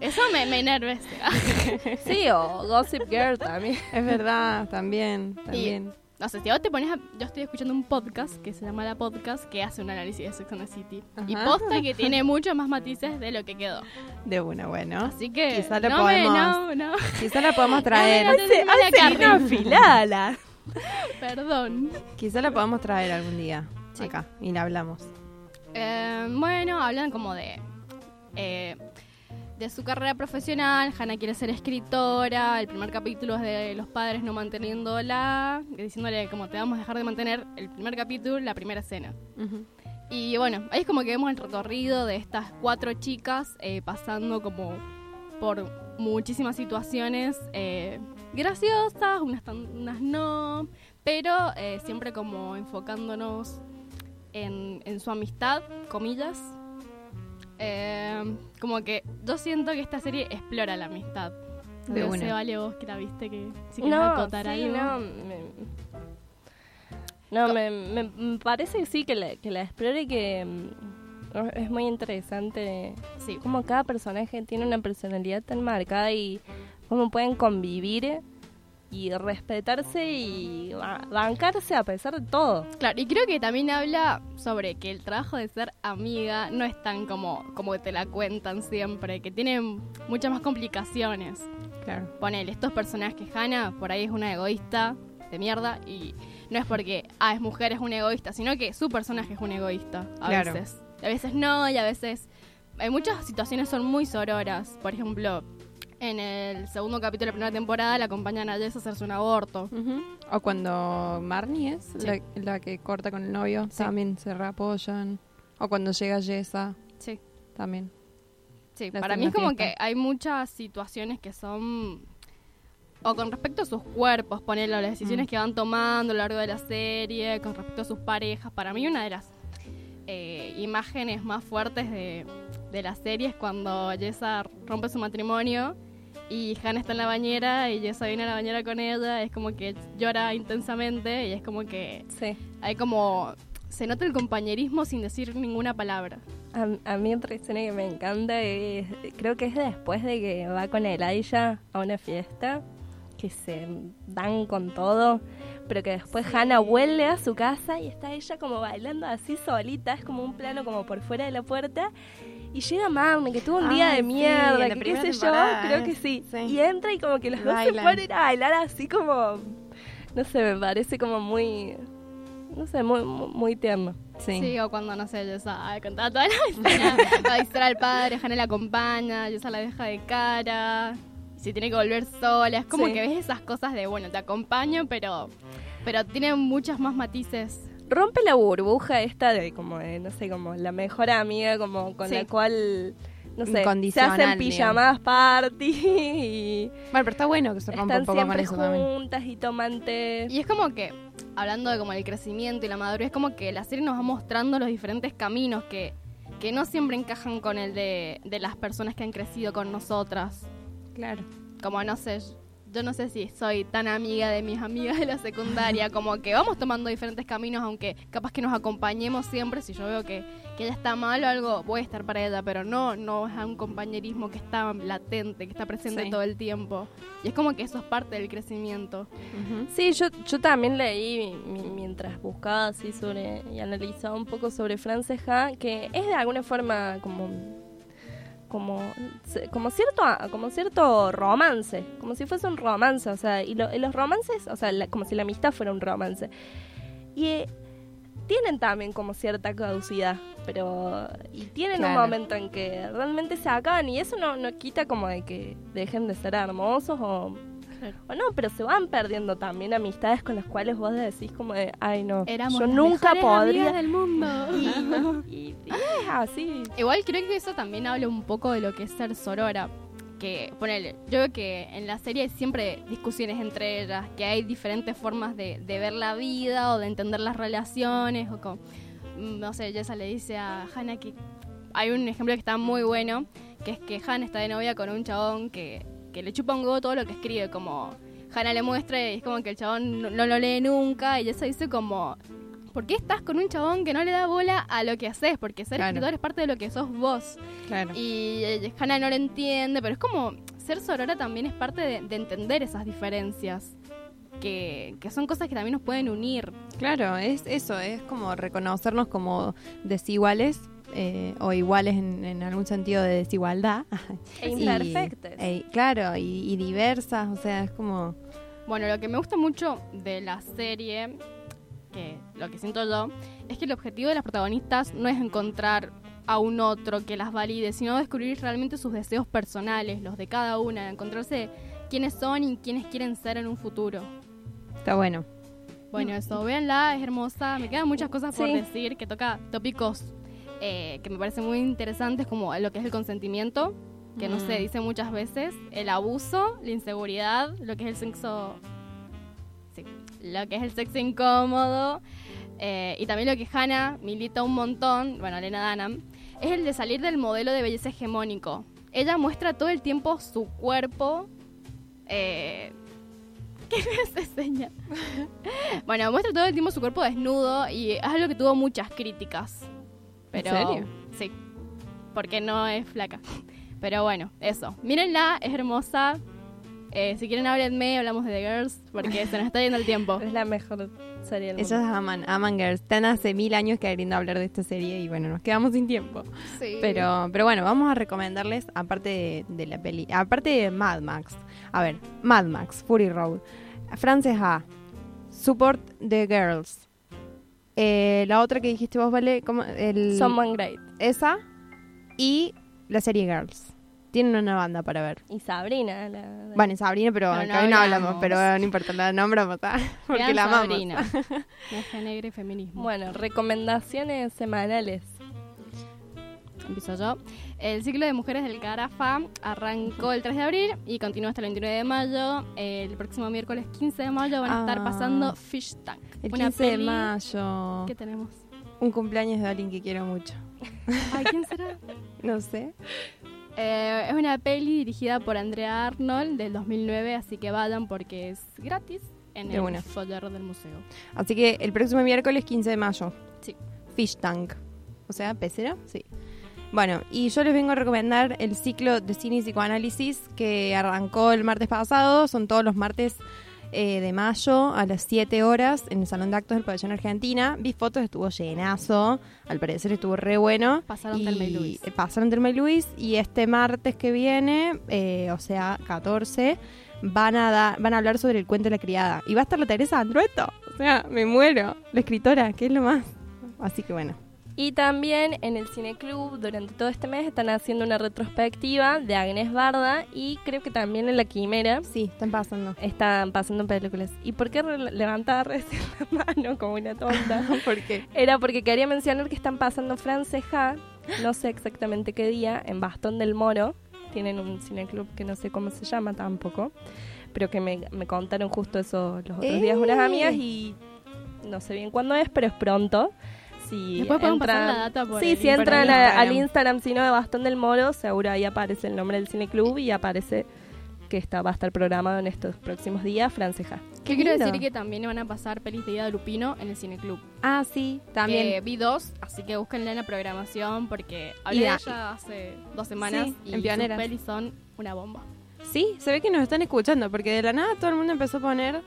Eso me, me enervece. *laughs* Sí, o Gossip Girl también. Es verdad, también, también. No sé, si vos te pones a... Yo estoy escuchando un podcast que se llama La Podcast que hace un análisis de Sex and the City. Y posta que *laughs* tiene muchos más matices de lo que quedó. De una, bueno. Así que... Quizá lo no podemos- Me, no, no. Quizá *laughs* la podemos traer. No, no, no, no, la carne. afilada. *laughs* Perdón. Quizá la podemos traer algún día. Sí. Acá. Y la hablamos. Eh, bueno, hablan como de... eh, su carrera profesional, Hannah quiere ser escritora, el primer capítulo es de los padres no manteniéndola, diciéndole como te vamos a dejar de mantener el primer capítulo, la primera escena. Y bueno, ahí es como que vemos el recorrido de estas cuatro chicas eh, pasando como por muchísimas situaciones eh, graciosas, unas, tan- unas no, pero eh, siempre como enfocándonos en, en su amistad, comillas. Eh, como que yo siento que esta serie explora la amistad. De no sé, vale vos que la viste, que si querés No, acotar sí, algo. no, me, no, me, me- me parece que sí, que la, que la explore y que mm, es muy interesante Sí. cómo cada personaje tiene una personalidad tan marcada y cómo pueden convivir y respetarse y ba- bancarse a pesar de todo. Claro, y creo que también habla sobre que el trabajo de ser amiga no es tan como, como te la cuentan siempre, que tiene muchas más complicaciones. Claro. Ponele, estos personajes, Hannah, por ahí es una egoísta de mierda y no es porque, ah, es mujer, es una egoísta, sino que su personaje es un egoísta a Claro. veces. A veces no y a veces... En muchas situaciones son muy sororas. Por ejemplo, en el segundo capítulo de la primera temporada la acompañan a Jess a hacerse un aborto. O cuando Marnie es Sí. la, la que corta con el novio, también se reapoyan. O cuando llega Jessa, Sí. también. Sí, para mí es como fiesta. que hay muchas situaciones que son o con respecto a sus cuerpos, ponerlo, las decisiones Mm. que van tomando a lo largo de la serie, con respecto a sus parejas. Para mí una de las eh, imágenes más fuertes de, de la serie es cuando Jessa rompe su matrimonio y Hannah está en la bañera y Jessa viene a la bañera con ella, es como que llora intensamente y es como que Sí. hay como... Se nota el compañerismo sin decir ninguna palabra. A, a mí otra escena que me encanta es, creo que es después de que va con Elijah a una fiesta, que se dan con todo, pero que después Hannah vuelve a su casa y está ella como bailando así solita, es como un plano como por fuera de la puerta. Y llega Marnie, que tuvo un día Ay, de sí, mierda, la que qué sé yo, creo ¿eh? que sí. Sí. Y entra y como que los dos se ponen a bailar así como, no sé, me parece como muy, no sé, muy, muy, muy tierno. Sí. Sí, o cuando, no sé, Yesa ah, contaba toda la *laughs* escena, va a visitar al padre, Hannah la acompaña, Yesa la deja de cara, y se tiene que volver sola. Es como Sí. que ves esas cosas de, bueno, te acompaño, pero, pero tiene muchos más matices. Rompe la burbuja esta de como de, no sé, como la mejor amiga, como con Sí. la cual, no sé, se hacen pijamadas party y Bueno, pero está bueno que se rompa un poco con eso también. juntas y toman té. Y es como que, hablando de como el crecimiento y la madurez, es como que la serie nos va mostrando los diferentes caminos que, que no siempre encajan con el de, de las personas que han crecido con nosotras. Claro. como no sé, yo no sé si soy tan amiga de mis amigas de la secundaria, como que vamos tomando diferentes caminos, aunque capaz que nos acompañemos siempre, si yo veo que, que ella está mal o algo, voy a estar para ella, pero no, no es un compañerismo que está latente, que está presente Sí. todo el tiempo. Y es como que eso es parte del crecimiento. Sí, yo, yo también leí mi- mientras buscaba así sobre y analizaba un poco sobre Franceja que es de alguna forma como como como cierto como cierto romance, como si fuese un romance, o sea, y, lo- y los romances, o sea, la- como si la amistad fuera un romance. Y eh, tienen también como cierta caducidad, pero y tienen un momento en que realmente se acaban y eso no, no quita como de que dejen de ser hermosos o o no, pero se van perdiendo también amistades con las cuales vos decís como de, ay no, Éramos yo las nunca podría. del mundo. *laughs* Y, y- *laughs* y es así. Igual creo que eso también habla un poco de lo que es ser sorora. Que, ponele, yo veo que en la serie hay siempre discusiones entre ellas, que hay diferentes formas de, de ver la vida o de entender las relaciones. O con, mm, no sé, Jessa le dice a Hannah que hay un ejemplo que está muy bueno, que es que Hannah está de novia con un chabón que, que le chupa un huevo todo lo que escribe, como Hannah le muestra y es como que el chabón no, no lo lee nunca y Jessa dice como, ¿por qué estás con un chabón que no le da bola a lo que haces? Porque ser Claro. escritor es parte de lo que sos vos. Claro. Y eh, Hannah no lo entiende, pero es como ser sorora también es parte de, de entender esas diferencias. Que, que son cosas que también nos pueden unir. Claro, es eso, es como reconocernos como desiguales eh, o iguales en, en algún sentido de desigualdad. *laughs* E Y- imperfectas. e- claro, y, y diversas, o sea, es como... Bueno, lo que me gusta mucho de la serie, que lo que siento yo, es que el objetivo de las protagonistas no es encontrar a un otro que las valide, sino descubrir realmente sus deseos personales, los de cada una, encontrarse quiénes son y quiénes quieren ser en un futuro. Está bueno. Bueno, eso, véanla, es hermosa. Me quedan muchas cosas por Sí. decir, que toca tópicos eh, que me parecen muy interesantes, como lo que es el consentimiento, que no Mm. se dice muchas veces, el abuso, la inseguridad, lo que es el sexo. Sí, lo que es el sexo incómodo. eh, y también lo que Hannah milita un montón, bueno, Elena Danam, es el de salir del modelo de belleza hegemónico. Ella muestra todo el tiempo su cuerpo. Eh, *laughs* ¿Qué me hace seña? *laughs* bueno, muestra todo el tiempo su cuerpo desnudo y es algo que tuvo muchas críticas. Pero, serio? Sí, porque no es flaca. Pero bueno, eso. Mírenla, es hermosa. Eh, si quieren, háblenme, hablamos de The Girls, porque se nos está yendo el tiempo. *laughs* Es la mejor serie del Ellos mundo. aman, aman Girls. Están hace mil años queriendo hablar de esta serie y bueno, nos quedamos sin tiempo. Sí. Pero, pero bueno, vamos a recomendarles, aparte de, de la peli, aparte de Mad Max. A ver, Mad Max, Fury Road. Frances A. Support the Girls. Eh, la otra que dijiste vos, ¿vale? ¿Cómo? El, Someone Great. Esa. Y la serie Girls. Tienen una banda para ver. Y Sabrina. La, la- Bueno, y Sabrina, pero Pero no acá hoy no hablamos, pero no importa, la nombramos, ¿tá? *laughs* porque Vean la amamos. Sabrina. *laughs* Negra y feminismo. Bueno, recomendaciones semanales. Empiezo yo. El ciclo de mujeres del Carafa arrancó el 3 de abril y continúa hasta el 29 de mayo. El próximo miércoles 15 de mayo van a estar Ah. pasando Fish Tank. El una 15 de mayo. que tenemos. Un cumpleaños de alguien que quiero mucho. *laughs* Ay, ¿quién será? *laughs* No sé. Eh, es una peli dirigida por Andrea Arnold del 2009, así que vayan porque es gratis en el foller del museo. Así que el próximo miércoles 15 de mayo. Sí. Fish Tank. O sea, pecera. Sí. Bueno, y yo les vengo a recomendar el ciclo de cine y psicoanálisis que arrancó el martes pasado. Son todos los martes eh, de mayo a las 7 horas en el Salón de Actos del Pabellón Argentina. Vi fotos, estuvo llenazo. Al parecer estuvo re bueno. Pasaron Thelma y Luis. eh, Pasaron Thelma y Luis. Y este martes que viene, eh, o sea, 14, van a, dar- van a hablar sobre el cuento de la criada. Y va a estar la Teresa Andrueto. O sea, me muero. La escritora, que es lo más. Así que bueno. Y también en el Cineclub durante todo este mes están haciendo una retrospectiva de Agnes Barda y creo que también en La Quimera Sí, están pasando. están pasando películas. ¿Y por qué levantar recién la *laughs* mano como una tonta? *laughs* ¿Por qué? Era porque quería mencionar que están pasando Franceja, no sé exactamente qué día, en Bastón del Moro. Tienen un cineclub que no sé cómo se llama tampoco, pero que me, me contaron justo eso los otros días unas ¡Eh! amigas y no sé bien cuándo es, pero es pronto. Si Después podemos pasar entran- la data por Sí, el si entran a- al Instagram, sino de Bastón del Moro, seguro ahí aparece el nombre del cineclub y aparece que está, va a estar programado en estos próximos días, Franceja. Yo quiero lindo. decir que también van a pasar pelis de Ida de Lupino en el Cineclub. Ah, sí, también. Que vi dos, así que búsquenla en la programación porque hablé de ella hace dos semanas Sí, y en Pioneras. sus pelis son una bomba. Sí, se ve que nos están escuchando, porque de la nada todo el mundo empezó a poner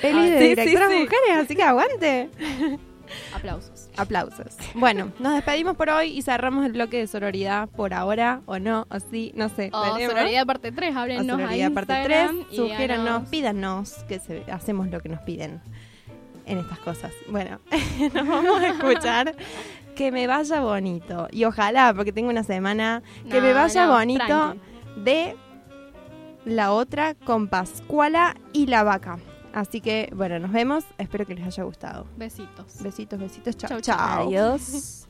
pelis Ah, de sí, sí, directoras sí. mujeres, así que aguante. *laughs* Aplausos. Aplausos. Bueno, nos despedimos por hoy y cerramos el bloque de sororidad por ahora, o no, o sí, no sé. O veremos. Sororidad parte 3, O háblenos a sororidad parte 3, Instagram y sugiéranos, pídanos, que se- hacemos lo que nos piden en estas cosas. Bueno, *laughs* nos vamos a escuchar que me vaya bonito. Y ojalá, porque tengo una semana, que me vaya no, bonito tranqui. de la otra con Pascuala y la vaca. Así que, bueno, nos vemos. Espero que les haya gustado. Besitos. Besitos, besitos. Chao, Chau, chao. chau. Adiós. *laughs*